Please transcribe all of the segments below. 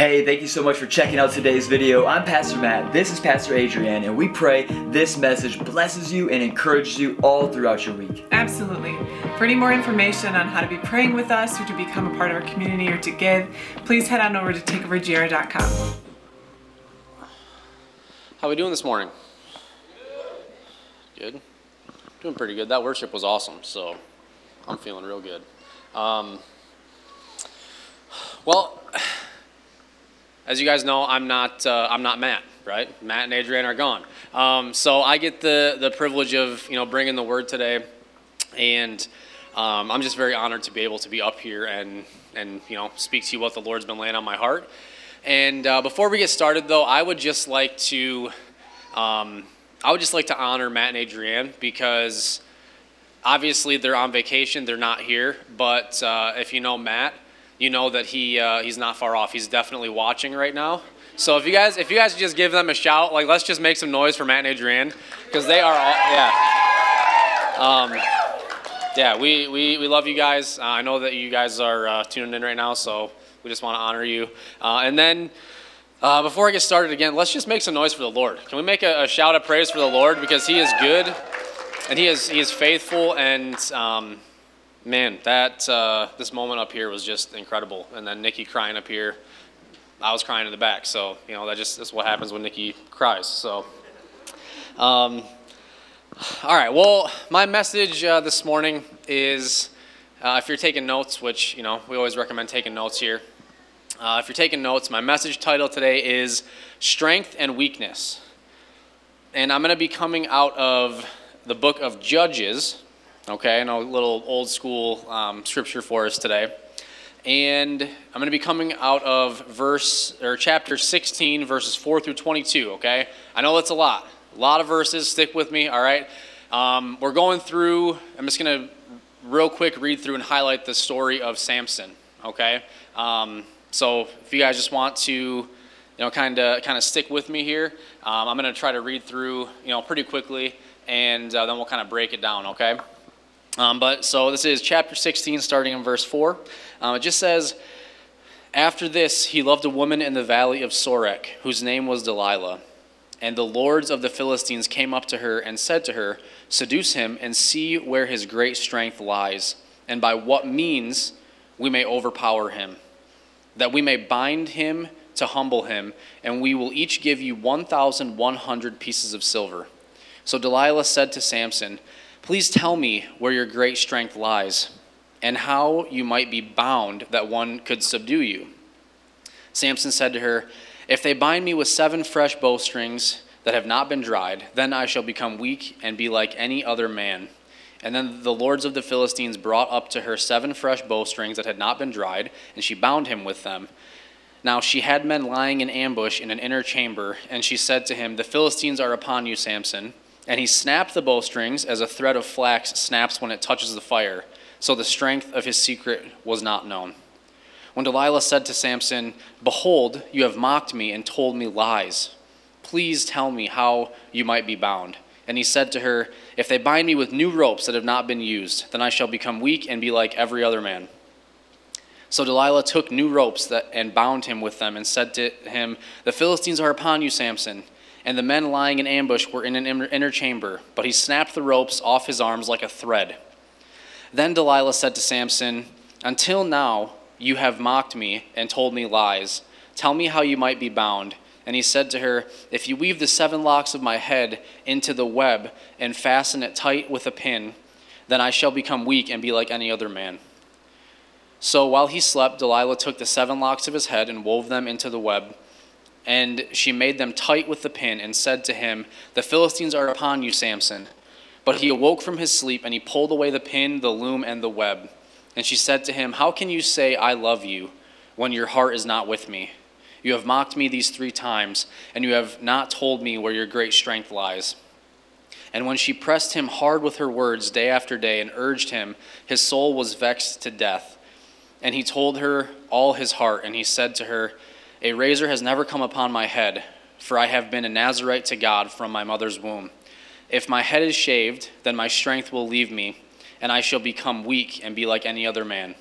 Hey, thank you so much for checking out today's video. I'm Pastor Matt, this is Pastor Adrienne, and we pray this message blesses you and encourages you all throughout your week. Absolutely. For any more information on how to be praying with us or to become a part of our community or to give, please head on over to takeovergr.com. How are we doing this morning? Good. Doing pretty good. That worship was awesome, so I'm feeling real good. Um, well, as you guys know, I'm not uh, I'm not Matt, right? Matt and Adrienne are gone, um, so I get the the privilege of you know bringing the word today, and um, I'm just very honored to be able to be up here and and you know speak to you what the Lord's been laying on my heart. And uh, before we get started, though, I would just like to um, I would just like to honor Matt and Adrienne because obviously they're on vacation, they're not here. But uh, if you know Matt, you know that he uh, he's not far off. He's definitely watching right now. So if you guys if you guys just give them a shout, like let's just make some noise for Matt and Adrienne because they are all yeah. Um, yeah, we, we, we love you guys. Uh, I know that you guys are uh, tuning in right now, so we just want to honor you. Uh, and then, uh, before I get started again, let's just make some noise for the Lord. Can we make a, a shout of praise for the Lord because He is good, and He is He is faithful, and um, man, that uh, this moment up here was just incredible. And then Nikki crying up here, I was crying in the back. So you know that just that's what happens when Nikki cries. So. Um, all right. Well, my message uh, this morning is, uh, if you're taking notes, which you know we always recommend taking notes here. Uh, if you're taking notes, my message title today is "Strength and Weakness," and I'm going to be coming out of the book of Judges. Okay, know a little old school um, scripture for us today, and I'm going to be coming out of verse or chapter 16, verses 4 through 22. Okay, I know that's a lot. A lot of verses. Stick with me, all right? Um, we're going through, I'm just going to real quick read through and highlight the story of Samson, okay? Um, so if you guys just want to, you know, kind of kind of stick with me here, um, I'm going to try to read through, you know, pretty quickly, and uh, then we'll kind of break it down, okay? Um, but so this is chapter 16, starting in verse 4. Um, it just says, After this, he loved a woman in the valley of Sorek, whose name was Delilah. And the lords of the Philistines came up to her and said to her, Seduce him and see where his great strength lies, and by what means we may overpower him, that we may bind him to humble him, and we will each give you 1,100 pieces of silver. So Delilah said to Samson, Please tell me where your great strength lies, and how you might be bound that one could subdue you. Samson said to her, if they bind me with seven fresh bowstrings that have not been dried, then I shall become weak and be like any other man. And then the lords of the Philistines brought up to her seven fresh bowstrings that had not been dried, and she bound him with them. Now she had men lying in ambush in an inner chamber, and she said to him, The Philistines are upon you, Samson. And he snapped the bowstrings as a thread of flax snaps when it touches the fire. So the strength of his secret was not known. When Delilah said to Samson, Behold, you have mocked me and told me lies. Please tell me how you might be bound. And he said to her, If they bind me with new ropes that have not been used, then I shall become weak and be like every other man. So Delilah took new ropes that, and bound him with them, and said to him, The Philistines are upon you, Samson. And the men lying in ambush were in an inner chamber, but he snapped the ropes off his arms like a thread. Then Delilah said to Samson, Until now, you have mocked me and told me lies. Tell me how you might be bound. And he said to her, If you weave the seven locks of my head into the web and fasten it tight with a pin, then I shall become weak and be like any other man. So while he slept, Delilah took the seven locks of his head and wove them into the web. And she made them tight with the pin and said to him, The Philistines are upon you, Samson. But he awoke from his sleep and he pulled away the pin, the loom, and the web. And she said to him, How can you say, I love you, when your heart is not with me? You have mocked me these three times, and you have not told me where your great strength lies. And when she pressed him hard with her words day after day and urged him, his soul was vexed to death. And he told her all his heart, and he said to her, A razor has never come upon my head, for I have been a Nazarite to God from my mother's womb. If my head is shaved, then my strength will leave me and I shall become weak and be like any other man.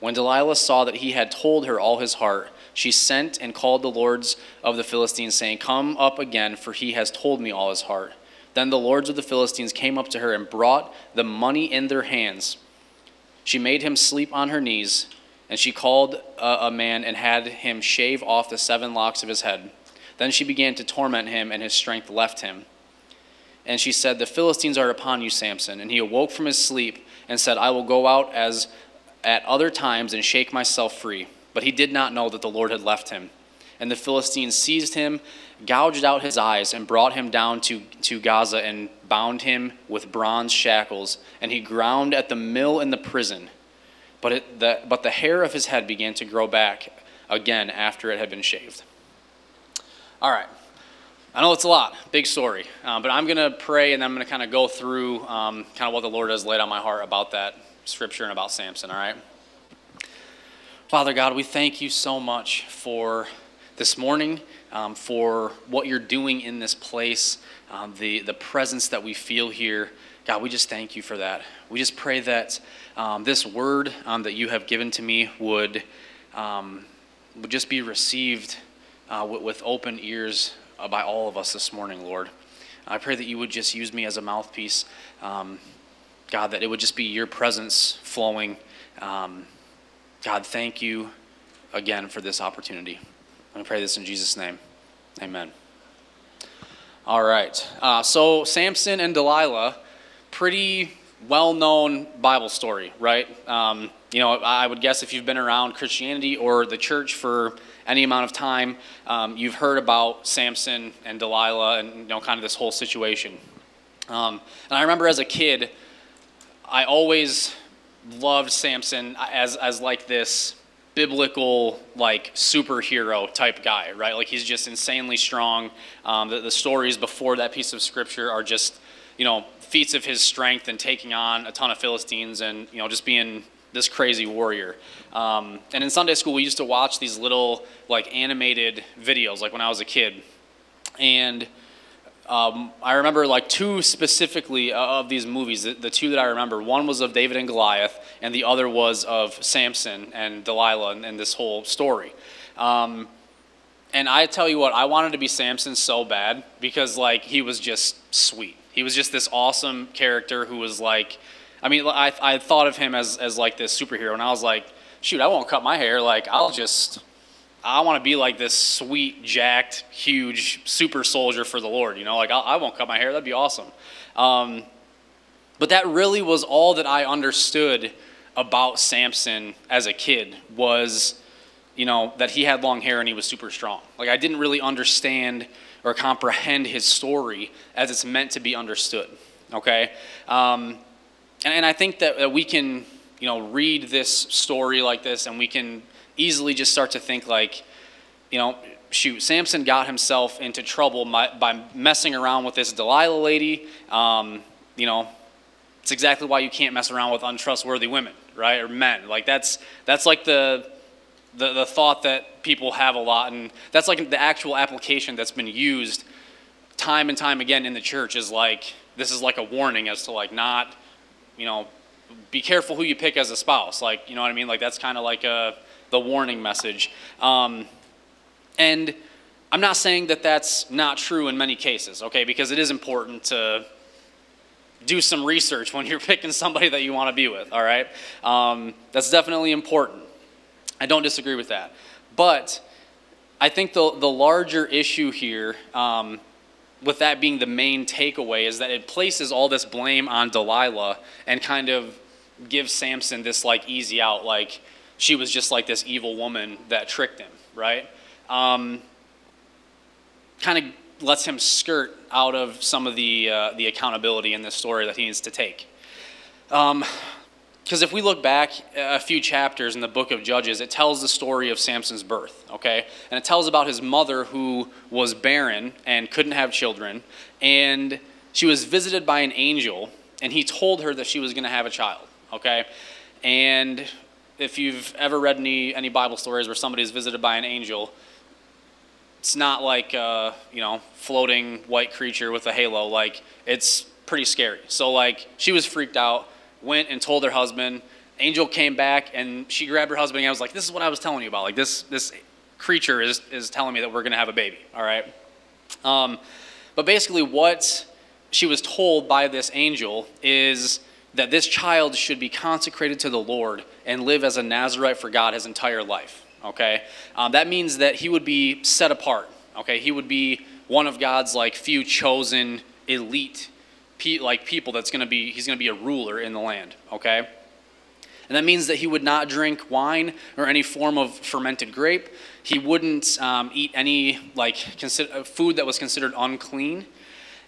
When Delilah saw that he had told her all his heart, she sent and called the lords of the Philistines, saying, Come up again, for he has told me all his heart. Then the lords of the Philistines came up to her and brought the money in their hands. She made him sleep on her knees, and she called a, a man and had him shave off the seven locks of his head. Then she began to torment him, and his strength left him. And she said, The Philistines are upon you, Samson. And he awoke from his sleep and said, I will go out as at other times and shake myself free. But he did not know that the Lord had left him. And the Philistines seized him, gouged out his eyes, and brought him down to, to Gaza and bound him with bronze shackles. And he ground at the mill in the prison. But, it, the, but the hair of his head began to grow back again after it had been shaved. All right. I know it's a lot, big story, uh, but I'm going to pray and I'm going to kind of go through um, kind of what the Lord has laid on my heart about that scripture and about Samson, all right? Father God, we thank you so much for this morning, um, for what you're doing in this place, um, the, the presence that we feel here. God, we just thank you for that. We just pray that um, this word um, that you have given to me would, um, would just be received uh, with, open ears uh, by all of us this morning, Lord. I pray that you would just use me as a mouthpiece. Um, God, that it would just be your presence flowing. Um, God, thank you again for this opportunity. To pray this in Jesus' name. Amen. All right. Uh, so, Samson and Delilah, pretty well known Bible story, right? Um, you know, I would guess if you've been around Christianity or the church for any amount of time, um, you've heard about Samson and Delilah and, you know, kind of this whole situation. Um, and I remember as a kid, I always loved Samson as as like this biblical like superhero type guy, right? Like he's just insanely strong. Um, the, the stories before that piece of scripture are just you know feats of his strength and taking on a ton of Philistines and you know just being this crazy warrior. Um, and in Sunday school, we used to watch these little like animated videos, like when I was a kid, and um, I remember like two specifically of these movies. The, the, two that I remember, one was of David and Goliath, and the other was of Samson and Delilah and, and this whole story. Um, and I tell you what, I wanted to be Samson so bad because like he was just sweet. He was just this awesome character who was like, I mean, I, I thought of him as, as like this superhero, and I was like, shoot, I won't cut my hair. Like I'll just I want to be like this sweet, jacked, huge super soldier for the Lord. You know, like I'll, I will not cut my hair. That'd be awesome. Um, but that really was all that I understood about Samson as a kid was, you know, that he had long hair and he was super strong. Like I didn't really understand or comprehend his story as it's meant to be understood. Okay, um, and, and I think that, that we can, you know, read this story like this and we can easily just start to think like, you know, shoot, Samson got himself into trouble by, by messing around with this Delilah lady. Um, you know, it's exactly why you can't mess around with untrustworthy women, right, or men. Like that's that's like the the, the thought that people have a lot, and that's like the actual application that's been used time and time again in the church is like this is like a warning as to like not, you know, be careful who you pick as a spouse. Like you know what I mean? Like that's kind of like a the warning message. Um, and I'm not saying that that's not true in many cases, okay, because it is important to do some research when you're picking somebody that you want to be with, all right? Um, that's definitely important. I don't disagree with that. But I think the, the larger issue here, um, with that being the main takeaway, is that it places all this blame on Delilah and kind of gives Samson this like easy out, like, she was just like this evil woman that tricked him, right? Um, kind of lets him skirt out of some of the, uh, the accountability in this story that he needs to take. Because if we look back uh, a few chapters in the book of Judges, it tells the story of Samson's birth, okay? And it tells about his mother who was barren and couldn't have children. And she was visited by an angel, and he told her that she was going to have a child, okay? And if you've ever read any, any Bible stories where somebody is visited by an angel, it's not like a, you know, floating white creature with a halo. Like, it's pretty scary. So, like, she was freaked out, went and told her husband, angel came back and she grabbed her husband and I was like, this is what I was telling you about. Like this, this creature is, is telling me that we're going to have a baby. All right. Um, but basically what she was told by this angel is that this child should be consecrated to the Lord and live as a Nazarite for God his entire life. Okay, um, that means that he would be set apart. Okay, he would be one of God's like few chosen elite, pe- like people that's going to be. He's going to be a ruler in the land. Okay. And that means that he would not drink wine or any form of fermented grape. He wouldn't um, eat any like consider- food that was considered unclean,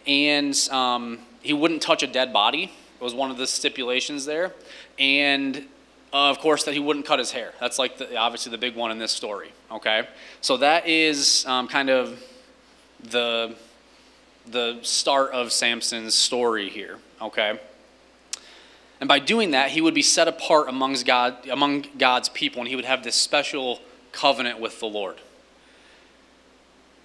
and um, he wouldn't touch a dead body It was one of the stipulations there. And uh, of course, that he wouldn't cut his hair. That's like the, obviously the big one in this story. Okay, so that is um, kind of the the start of Samson's story here. Okay, and by doing that, he would be set apart amongst God among God's people, and he would have this special covenant with the Lord.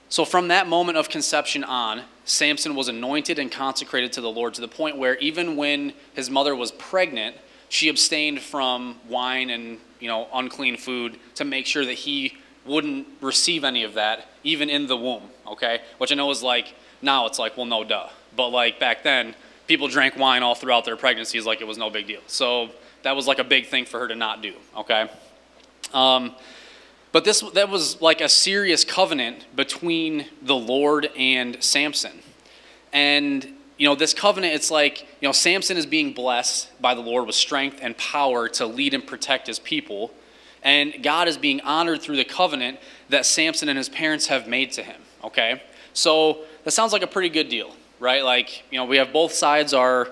So from that moment of conception on, Samson was anointed and consecrated to the Lord to the point where even when his mother was pregnant, she abstained from wine and you know unclean food to make sure that he wouldn't receive any of that even in the womb okay which i know is like now it's like well no duh but like back then people drank wine all throughout their pregnancies like it was no big deal so that was like a big thing for her to not do okay um, but this that was like a serious covenant between the Lord and Samson. And you know, this covenant it's like, you know, Samson is being blessed by the Lord with strength and power to lead and protect his people. And God is being honored through the covenant that Samson and his parents have made to him, okay? So, that sounds like a pretty good deal, right? Like, you know, we have both sides are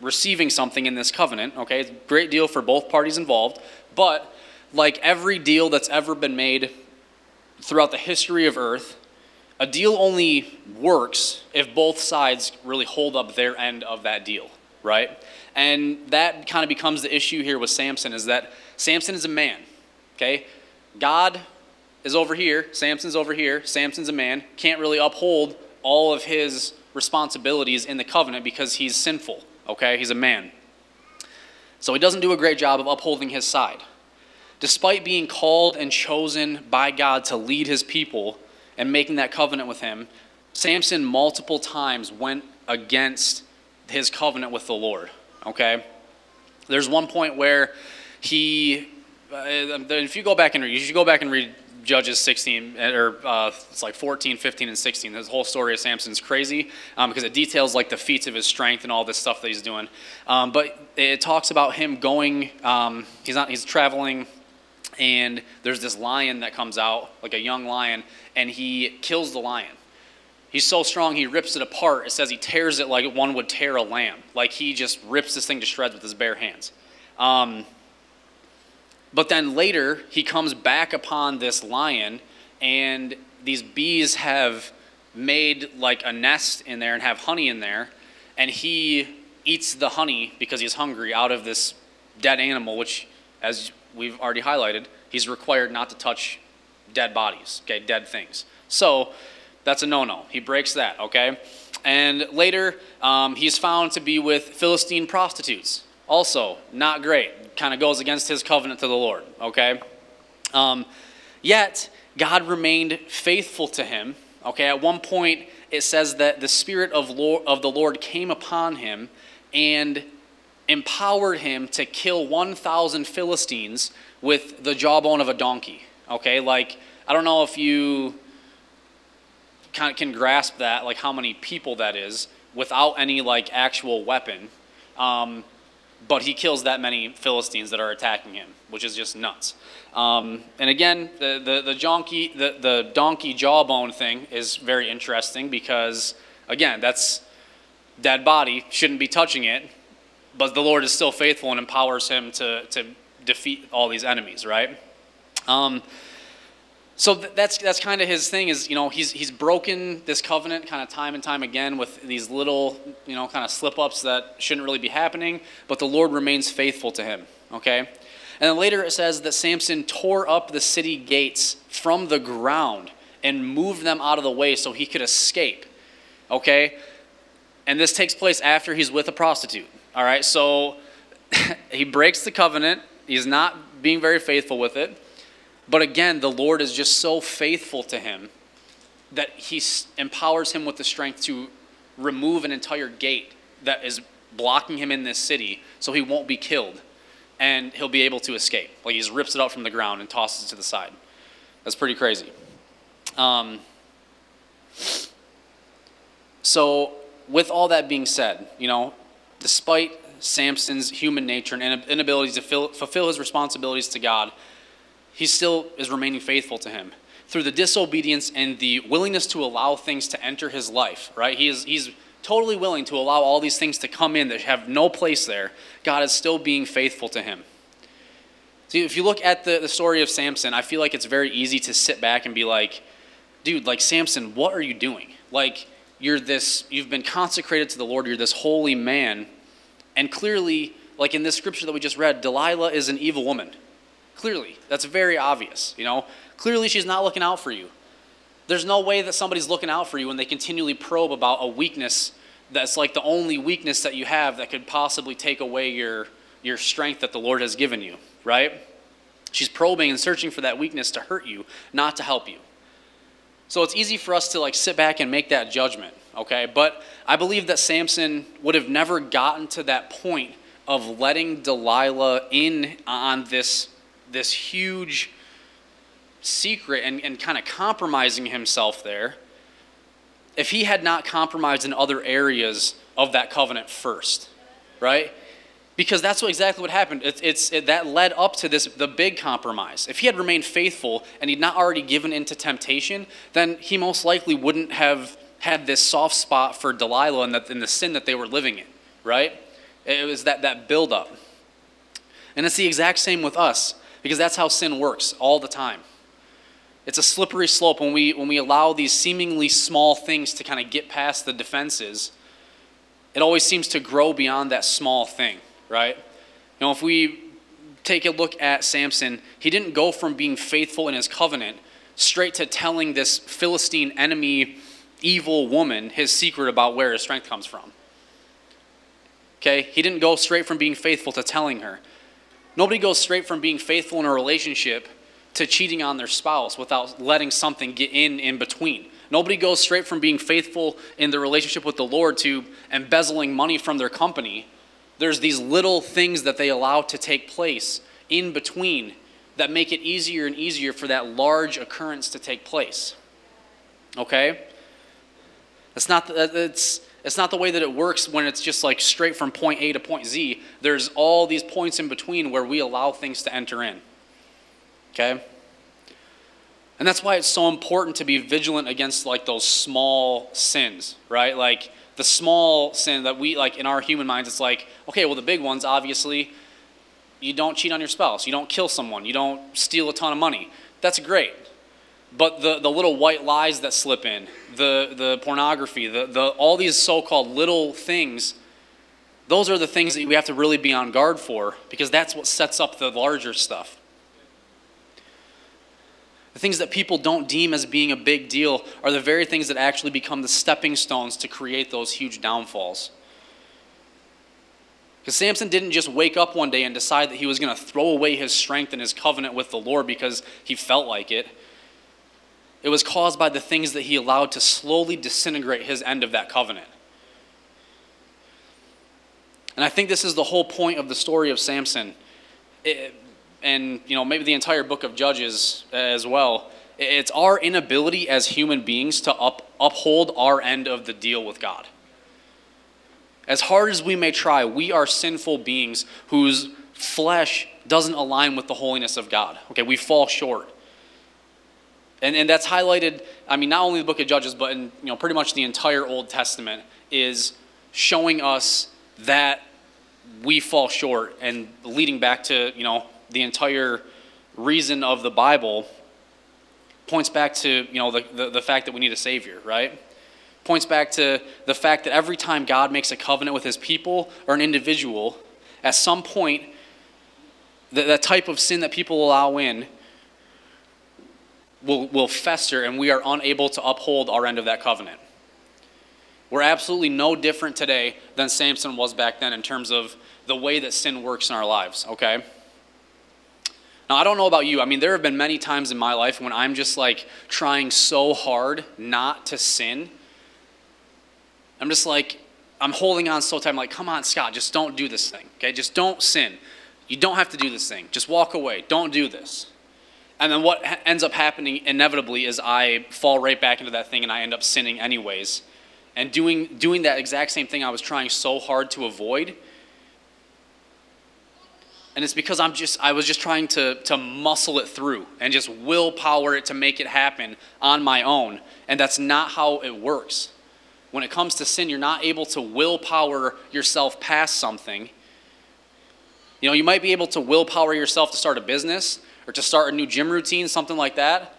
receiving something in this covenant, okay? It's a great deal for both parties involved, but like every deal that's ever been made throughout the history of Earth, a deal only works if both sides really hold up their end of that deal, right? And that kind of becomes the issue here with Samson is that Samson is a man, okay? God is over here, Samson's over here, Samson's a man, can't really uphold all of his responsibilities in the covenant because he's sinful, okay? He's a man. So he doesn't do a great job of upholding his side despite being called and chosen by God to lead his people and making that covenant with him, Samson multiple times went against his covenant with the Lord. Okay? There's one point where he, uh, if you go back and read, you should go back and read Judges 16, or uh, it's like 14, 15, and 16. This whole story of Samson's crazy um, because it details like the feats of his strength and all this stuff that he's doing. Um, but it talks about him going, um, he's not, he's traveling and there's this lion that comes out, like a young lion, and he kills the lion. He's so strong, he rips it apart. It says he tears it like one would tear a lamb. Like he just rips this thing to shreds with his bare hands. But then later, he comes back upon this lion, and these bees have made like a nest in there and have honey in there, and he eats the honey because he's hungry out of this dead animal, which, as we've already highlighted, he's required not to touch dead bodies, okay, dead things. So that's a no no. He breaks that, okay? And later, um, he's found to be with Philistine prostitutes. Also, not great. Kind of goes against his covenant to the Lord, okay? Um, yet, God remained faithful to him. Okay, at one point, it says that the Spirit of, Lord, of the Lord came upon him and empowered him to kill 1,000 Philistines with the jawbone of a donkey. Okay, like, I don't know if you kind of can grasp that, like how many people that is, without any like actual weapon. Um, but he kills that many Philistines that are attacking him, which is just nuts. Um, and again, the, the, the, donkey, the, the donkey jawbone thing is very interesting because, again, that's dead body, shouldn't be touching it, but the Lord is still faithful and empowers him to, to defeat all these enemies, right? Um, so that's that's kind of his thing is you know he's he's broken this covenant kind of time and time again with these little you know kind of slip ups that shouldn't really be happening, but the Lord remains faithful to him. Okay, and then later it says that Samson tore up the city gates from the ground and moved them out of the way so he could escape. Okay, and this takes place after he's with a prostitute. All right, so he breaks the covenant. He's not being very faithful with it. But again, the Lord is just so faithful to him that he empowers him with the strength to remove an entire gate that is blocking him in this city so he won't be killed and he'll be able to escape. Like he just rips it up from the ground and tosses it to the side. That's pretty crazy. Um, so, with all that being said, you know, despite Samson's human nature and inability to fulfill his responsibilities to God, he still is remaining faithful to him through the disobedience and the willingness to allow things to enter his life, right? He is, he's totally willing to allow all these things to come in that have no place there. God is still being faithful to him. See, if you look at the, the story of Samson, I feel like it's very easy to sit back and be like, dude, like, Samson, what are you doing? Like, you're this, you've been consecrated to the Lord, you're this holy man. And clearly, like in this scripture that we just read, Delilah is an evil woman. Clearly, that's very obvious, you know? Clearly, she's not looking out for you. There's no way that somebody's looking out for you when they continually probe about a weakness that's like the only weakness that you have that could possibly take away your, your strength that the Lord has given you, right? She's probing and searching for that weakness to hurt you, not to help you. So it's easy for us to like sit back and make that judgment, okay? But I believe that Samson would have never gotten to that point of letting Delilah in on this this huge secret and, and kind of compromising himself there if he had not compromised in other areas of that covenant first, right? Because that's what, exactly what happened. It, it's it, that led up to this the big compromise. If he had remained faithful and he'd not already given into temptation, then he most likely wouldn't have had this soft spot for Delilah and the, and the sin that they were living in, right? It was that that buildup. And it's the exact same with us because that's how sin works all the time. It's a slippery slope when we, when we allow these seemingly small things to kind of get past the defenses. It always seems to grow beyond that small thing, right? You know, if we take a look at Samson, he didn't go from being faithful in his covenant straight to telling this Philistine enemy, evil woman, his secret about where his strength comes from. Okay? He didn't go straight from being faithful to telling her. Nobody goes straight from being faithful in a relationship to cheating on their spouse without letting something get in in between. Nobody goes straight from being faithful in their relationship with the Lord to embezzling money from their company. There's these little things that they allow to take place in between that make it easier and easier for that large occurrence to take place. Okay? That's not it's it's not the way that it works when it's just like straight from point A to point Z. There's all these points in between where we allow things to enter in. Okay? And that's why it's so important to be vigilant against like those small sins, right? Like the small sin that we like in our human minds, it's like, okay, well, the big ones, obviously, you don't cheat on your spouse, you don't kill someone, you don't steal a ton of money. That's great. But the, the little white lies that slip in, the, the pornography, the, the, all these so called little things, those are the things that we have to really be on guard for because that's what sets up the larger stuff. The things that people don't deem as being a big deal are the very things that actually become the stepping stones to create those huge downfalls. Because Samson didn't just wake up one day and decide that he was going to throw away his strength and his covenant with the Lord because he felt like it. It was caused by the things that he allowed to slowly disintegrate his end of that covenant. And I think this is the whole point of the story of Samson. It, and you know maybe the entire book of Judges as well. It's our inability as human beings to up, uphold our end of the deal with God. As hard as we may try, we are sinful beings whose flesh doesn't align with the holiness of God. Okay, we fall short. And, and that's highlighted, I mean, not only the book of Judges, but in you know, pretty much the entire Old Testament is showing us that we fall short and leading back to, you know, the entire reason of the Bible points back to you know the, the, the, fact that we need a savior right? Points back to the fact that every time god makes a covenant with his people or an individual at some point the, that type of sin that people allow in will, will fester and we are unable to uphold our end of that covenant We're absolutely no different today than Samson was back then in terms of the way that sin works in our lives, okay? Now, I don't know about you. I mean, there have been many times in my life when I'm just like trying so hard not to sin. I'm just like, I'm holding on so tight. I'm like, come on, Scott, just don't do this thing, okay? Just don't sin. You don't have to do this thing. Just walk away. Don't do this. And then what ends up happening inevitably is I fall right back into that thing and I end up sinning anyways. And doing, doing that exact same thing I was trying so hard to avoid and it's because I'm just I was just trying to to muscle it through and just willpower it to make it happen on my own. And that's not how it works. When it comes to sin, you're not able to willpower yourself past something. You know, you might be able to willpower yourself to start a business or to start a new gym routine, something like that.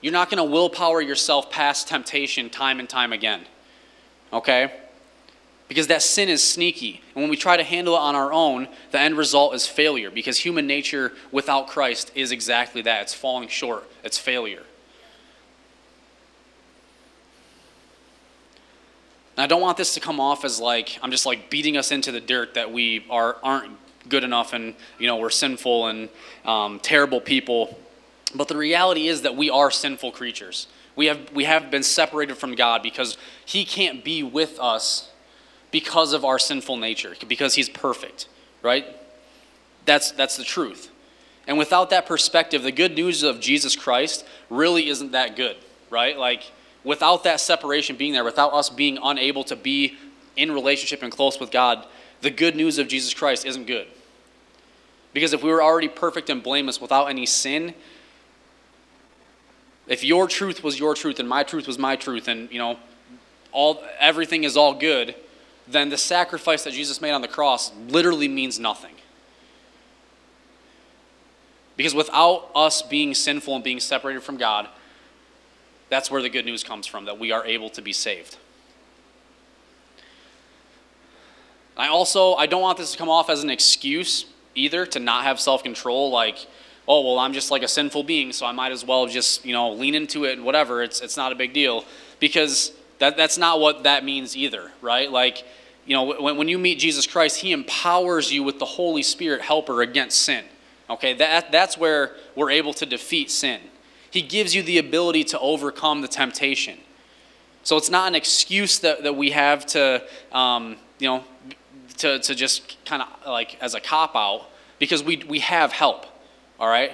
You're not going to willpower yourself past temptation time and time again. Okay? because that sin is sneaky. And when we try to handle it on our own, the end result is failure because human nature without Christ is exactly that it's falling short, it's failure. And I don't want this to come off as like I'm just like beating us into the dirt that we are aren't good enough and you know we're sinful and um, terrible people. But the reality is that we are sinful creatures. We have we have been separated from God because He can't be with us because of our sinful nature, because he's perfect, right? That's, that's the truth. And without that perspective, the good news of Jesus Christ really isn't that good, right? Like, without that separation being there, without us being unable to be in relationship and close with God, the good news of Jesus Christ isn't good. Because if we were already perfect and blameless without any sin, if your truth was your truth and my truth was my truth and, you know, all everything is all good, then the sacrifice that Jesus made on the cross literally means nothing. Because without us being sinful and being separated from God, that's where the good news comes from that we are able to be saved. I also I don't want this to come off as an excuse either to not have self-control like oh well I'm just like a sinful being so I might as well just, you know, lean into it and whatever, it's it's not a big deal because that that's not what that means either, right? Like you know, when, when you meet Jesus Christ, He empowers you with the Holy Spirit helper against sin. Okay, that, that's where we're able to defeat sin. He gives you the ability to overcome the temptation. So it's not an excuse that, that we have to, um, you know, to, to just kind of like as a cop out because we, we have help. All right?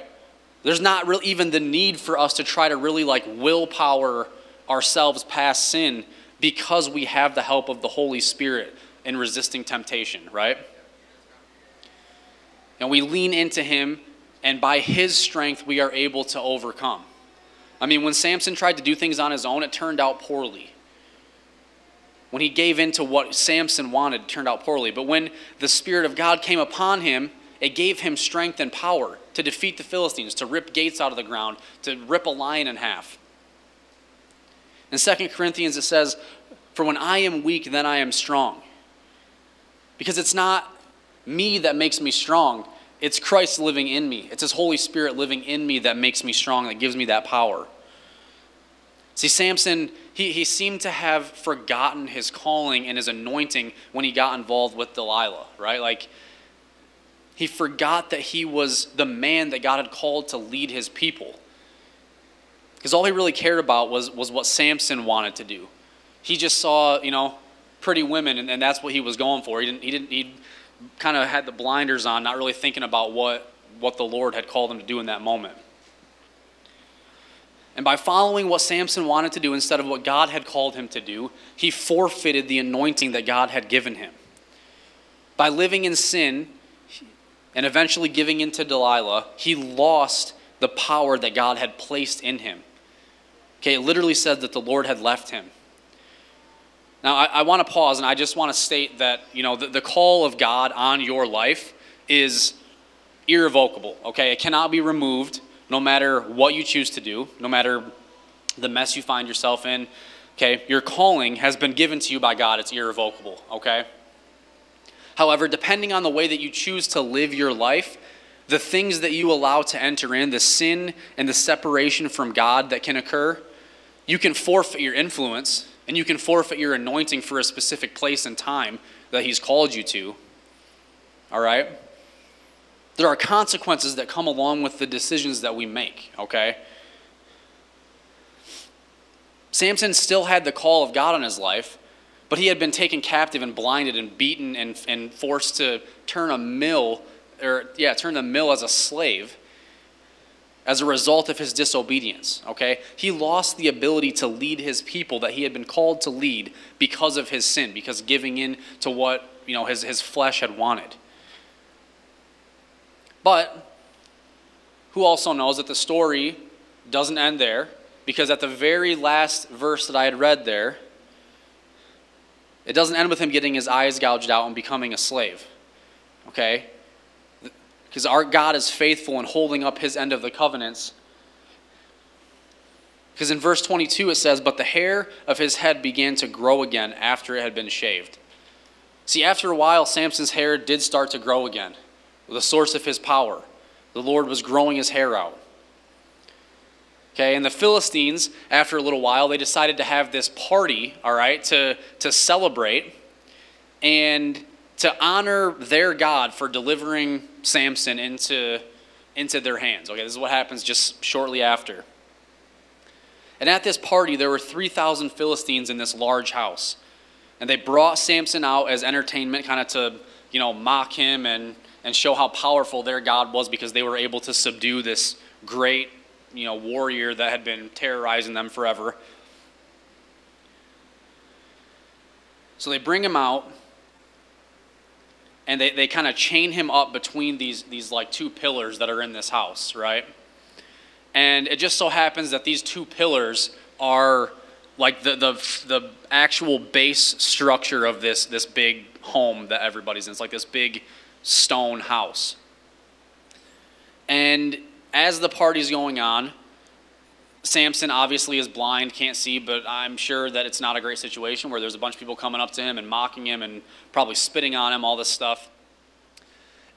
There's not really even the need for us to try to really like willpower ourselves past sin because we have the help of the Holy Spirit in resisting temptation, right? And we lean into Him, and by His strength, we are able to overcome. I mean, when Samson tried to do things on his own, it turned out poorly. When he gave in to what Samson wanted, it turned out poorly. But when the Spirit of God came upon him, it gave him strength and power to defeat the Philistines, to rip gates out of the ground, to rip a lion in half. In 2 Corinthians, it says, For when I am weak, then I am strong. Because it's not me that makes me strong, it's Christ living in me. It's His Holy Spirit living in me that makes me strong, that gives me that power. See, Samson, he, he seemed to have forgotten his calling and his anointing when he got involved with Delilah, right? Like, he forgot that he was the man that God had called to lead his people. Because all he really cared about was, was what Samson wanted to do. He just saw, you know, pretty women, and, and that's what he was going for. He didn't, he didn't, he kind of had the blinders on, not really thinking about what, what the Lord had called him to do in that moment. And by following what Samson wanted to do instead of what God had called him to do, he forfeited the anointing that God had given him. By living in sin and eventually giving in to Delilah, he lost the power that God had placed in him. Okay, it literally said that the Lord had left him. Now, I, I want to pause and I just want to state that, you know, the, the call of God on your life is irrevocable, okay? It cannot be removed no matter what you choose to do, no matter the mess you find yourself in, okay? Your calling has been given to you by God, it's irrevocable, okay? However, depending on the way that you choose to live your life, the things that you allow to enter in, the sin and the separation from God that can occur, you can forfeit your influence and you can forfeit your anointing for a specific place and time that He's called you to. All right? There are consequences that come along with the decisions that we make, okay? Samson still had the call of God on his life, but he had been taken captive and blinded and beaten and, and forced to turn a mill, or yeah, turn the mill as a slave as a result of his disobedience. Okay? He lost the ability to lead his people that he had been called to lead because of his sin, because giving in to what you know his, his flesh had wanted. But who also knows that the story doesn't end there, because at the very last verse that I had read there, it doesn't end with him getting his eyes gouged out and becoming a slave. Okay? Because our God is faithful in holding up his end of the covenants. Because in verse 22 it says, But the hair of his head began to grow again after it had been shaved. See, after a while, Samson's hair did start to grow again, the source of his power. The Lord was growing his hair out. Okay, and the Philistines, after a little while, they decided to have this party, all right, to, to celebrate and to honor their God for delivering Samson into, into their hands. Okay, this is what happens just shortly after. And at this party, there were 3,000 Philistines in this large house. And they brought Samson out as entertainment, kind of to, you know, mock him and, and show how powerful their God was because they were able to subdue this great you know, warrior that had been terrorizing them forever. So they bring him out and they, they kind of chain him up between these, these like two pillars that are in this house, right? And it just so happens that these two pillars are like the, the, the actual base structure of this, this big home that everybody's in. It's like this big stone house. And as the party's going on, Samson obviously is blind, can't see, but I'm sure that it's not a great situation where there's a bunch of people coming up to him and mocking him and probably spitting on him, all this stuff.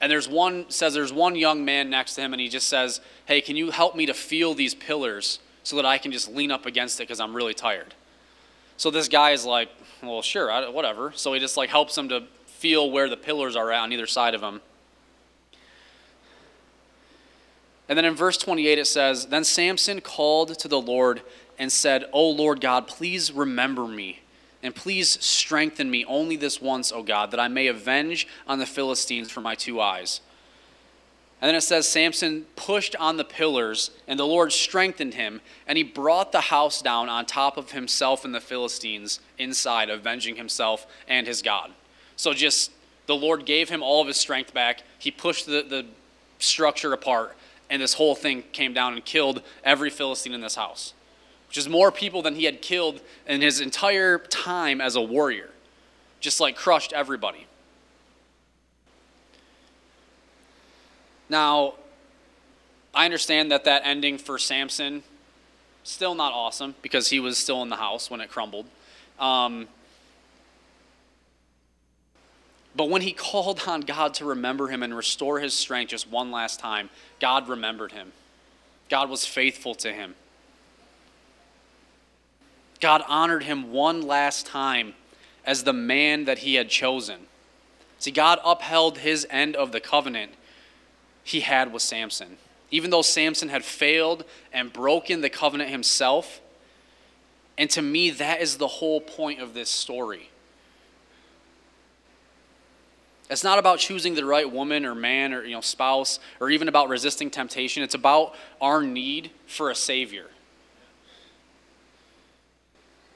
And there's one says there's one young man next to him, and he just says, "Hey, can you help me to feel these pillars so that I can just lean up against it because I'm really tired?" So this guy is like, "Well, sure, whatever." So he just like helps him to feel where the pillars are at on either side of them. And then in verse 28 it says, Then Samson called to the Lord and said, O Lord God, please remember me, and please strengthen me only this once, O God, that I may avenge on the Philistines for my two eyes. And then it says, Samson pushed on the pillars, and the Lord strengthened him, and he brought the house down on top of himself and the Philistines inside, avenging himself and his God. So just the Lord gave him all of his strength back. He pushed the, the structure apart, and this whole thing came down and killed every Philistine in this house, which is more people than he had killed in his entire time as a warrior. Just like crushed everybody. Now, I understand that that ending for Samson still not awesome because he was still in the house when it crumbled. Um, but when he called on God to remember him and restore his strength just one last time, God remembered him. God was faithful to him. God honored him one last time as the man that he had chosen. See, God upheld his end of the covenant he had with Samson. Even though Samson had failed and broken the covenant himself, and to me, that is the whole point of this story. It's not about choosing the right woman or man or you know spouse or even about resisting temptation. It's about our need for a savior.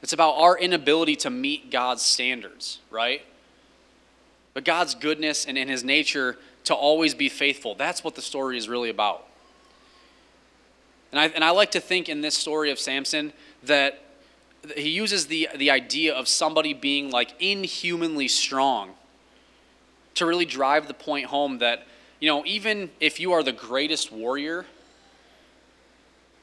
It's about our inability to meet God's standards, right? But God's goodness and in his nature to always be faithful. That's what the story is really about. And I, and I like to think in this story of Samson that he uses the, the idea of somebody being like inhumanly strong to really drive the point home that, you know, even if you are the greatest warrior,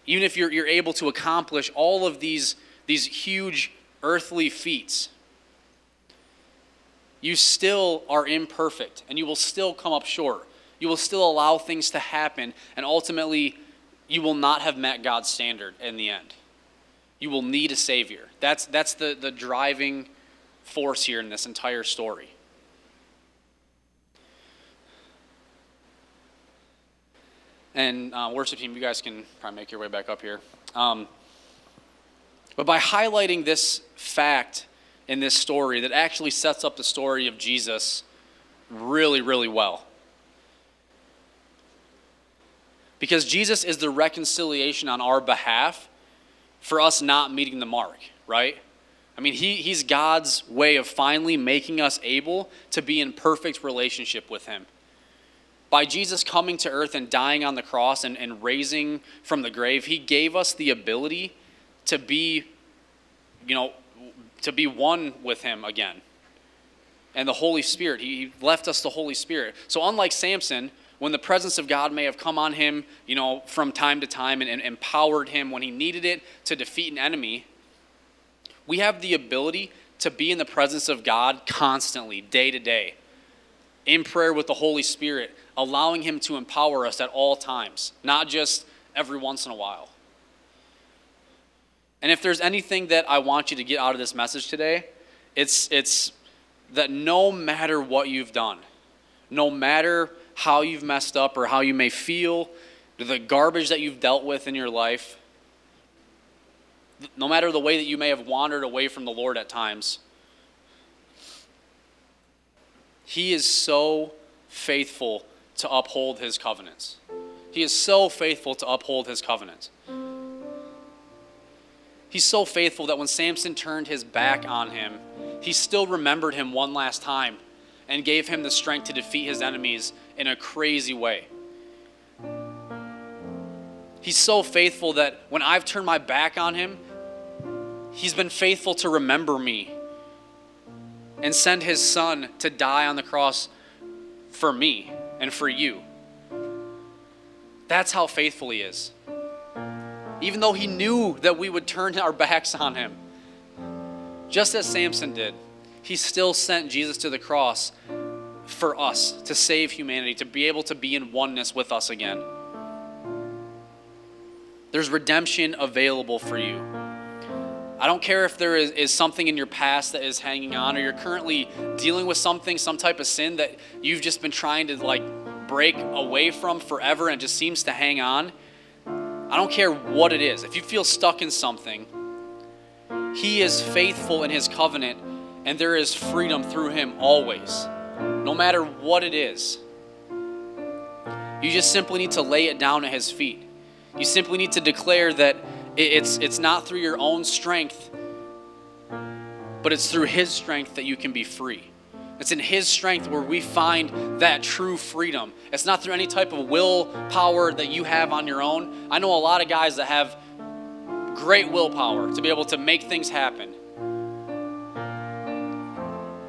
even if you're, you're able to accomplish all of these, these huge earthly feats, you still are imperfect and you will still come up short. You will still allow things to happen, and ultimately, you will not have met God's standard in the end. You will need a Savior. That's, that's the, the driving force here in this entire story. And uh, worship team, you guys can probably make your way back up here. Um, but by highlighting this fact in this story that actually sets up the story of Jesus really, really well. Because Jesus is the reconciliation on our behalf for us not meeting the mark, right? I mean, he, he's God's way of finally making us able to be in perfect relationship with Him. By Jesus coming to earth and dying on the cross and, and raising from the grave, He gave us the ability to be, you know, to be one with Him again. And the Holy Spirit, He left us the Holy Spirit. So, unlike Samson, when the presence of God may have come on him, you know, from time to time and, and empowered him when he needed it to defeat an enemy, we have the ability to be in the presence of God constantly, day to day, in prayer with the Holy Spirit, allowing Him to empower us at all times, not just every once in a while. And if there's anything that I want you to get out of this message today, it's, it's that no matter what you've done, no matter how you've messed up or how you may feel, the garbage that you've dealt with in your life, no matter the way that you may have wandered away from the Lord at times, He is so faithful to uphold His covenants. He is so faithful to uphold His covenants. He's so faithful that when Samson turned his back on him, he still remembered him one last time and gave him the strength to defeat his enemies in a crazy way. He's so faithful that when I've turned my back on him, he's been faithful to remember me and send his son to die on the cross for me and for you. That's how faithful he is. Even though he knew that we would turn our backs on him, just as Samson did, he still sent Jesus to the cross for us to save humanity, to be able to be in oneness with us again. There's redemption available for you. I don't care if there is, is something in your past that is hanging on, or you're currently dealing with something, some type of sin that you've just been trying to like break away from forever and just seems to hang on. I don't care what it is. If you feel stuck in something, He is faithful in His covenant, and there is freedom through Him always no matter what it is. You just simply need to lay it down at His feet. You simply need to declare that it's, it's not through your own strength, but it's through His strength that you can be free. It's in His strength where we find that true freedom. It's not through any type of willpower that you have on your own. I know a lot of guys that have great willpower to be able to make things happen.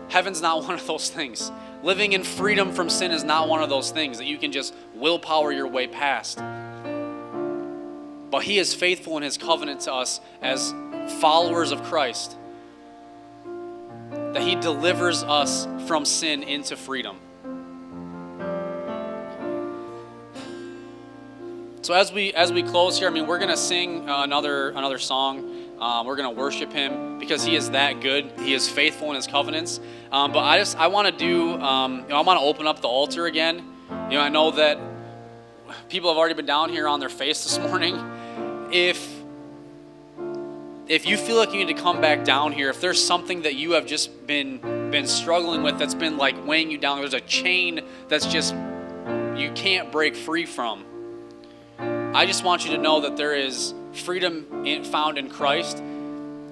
Heaven's not one of those things. Living in freedom from sin is not one of those things that you can just willpower your way past. But He is faithful in His covenant to us as followers of Christ, that He delivers us from sin into freedom. So as we as we close here, I mean, we're gonna sing uh, another another song. Um, we're to worship him because he is that good. He is faithful in his covenants. Um, but I just I want to do um, you know I want to open up the altar again. You know I know that people have already been down here on their face this morning. If if you feel like you need to come back down here, if there's something that you have just been been struggling with that's been like weighing you down, there's a chain that's just you can't break free from. I just want you to know that there is freedom in, found in Christ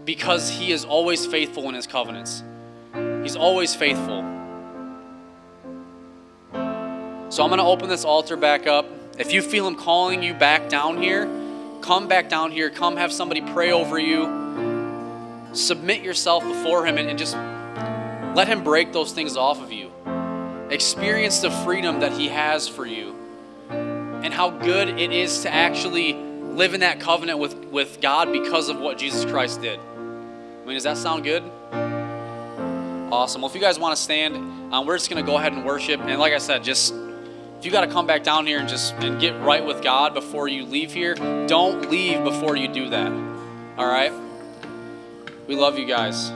because he is always faithful in his covenants. He's always faithful. So I'm going to open this altar back up. If you feel him calling you back down here, come back down here. Come have somebody pray over you. Submit yourself before him and, and just let him break those things off of you. Experience the freedom that he has for you and how good it is to actually live in that covenant with, with God because of what Jesus Christ did. I mean, does that sound good? Awesome. Well, if you guys want to stand, um, we're just going to go ahead and worship. And like I said, just if you got to come back down here and just and get right with God before you leave here, don't leave before you do that. All right? We love you guys.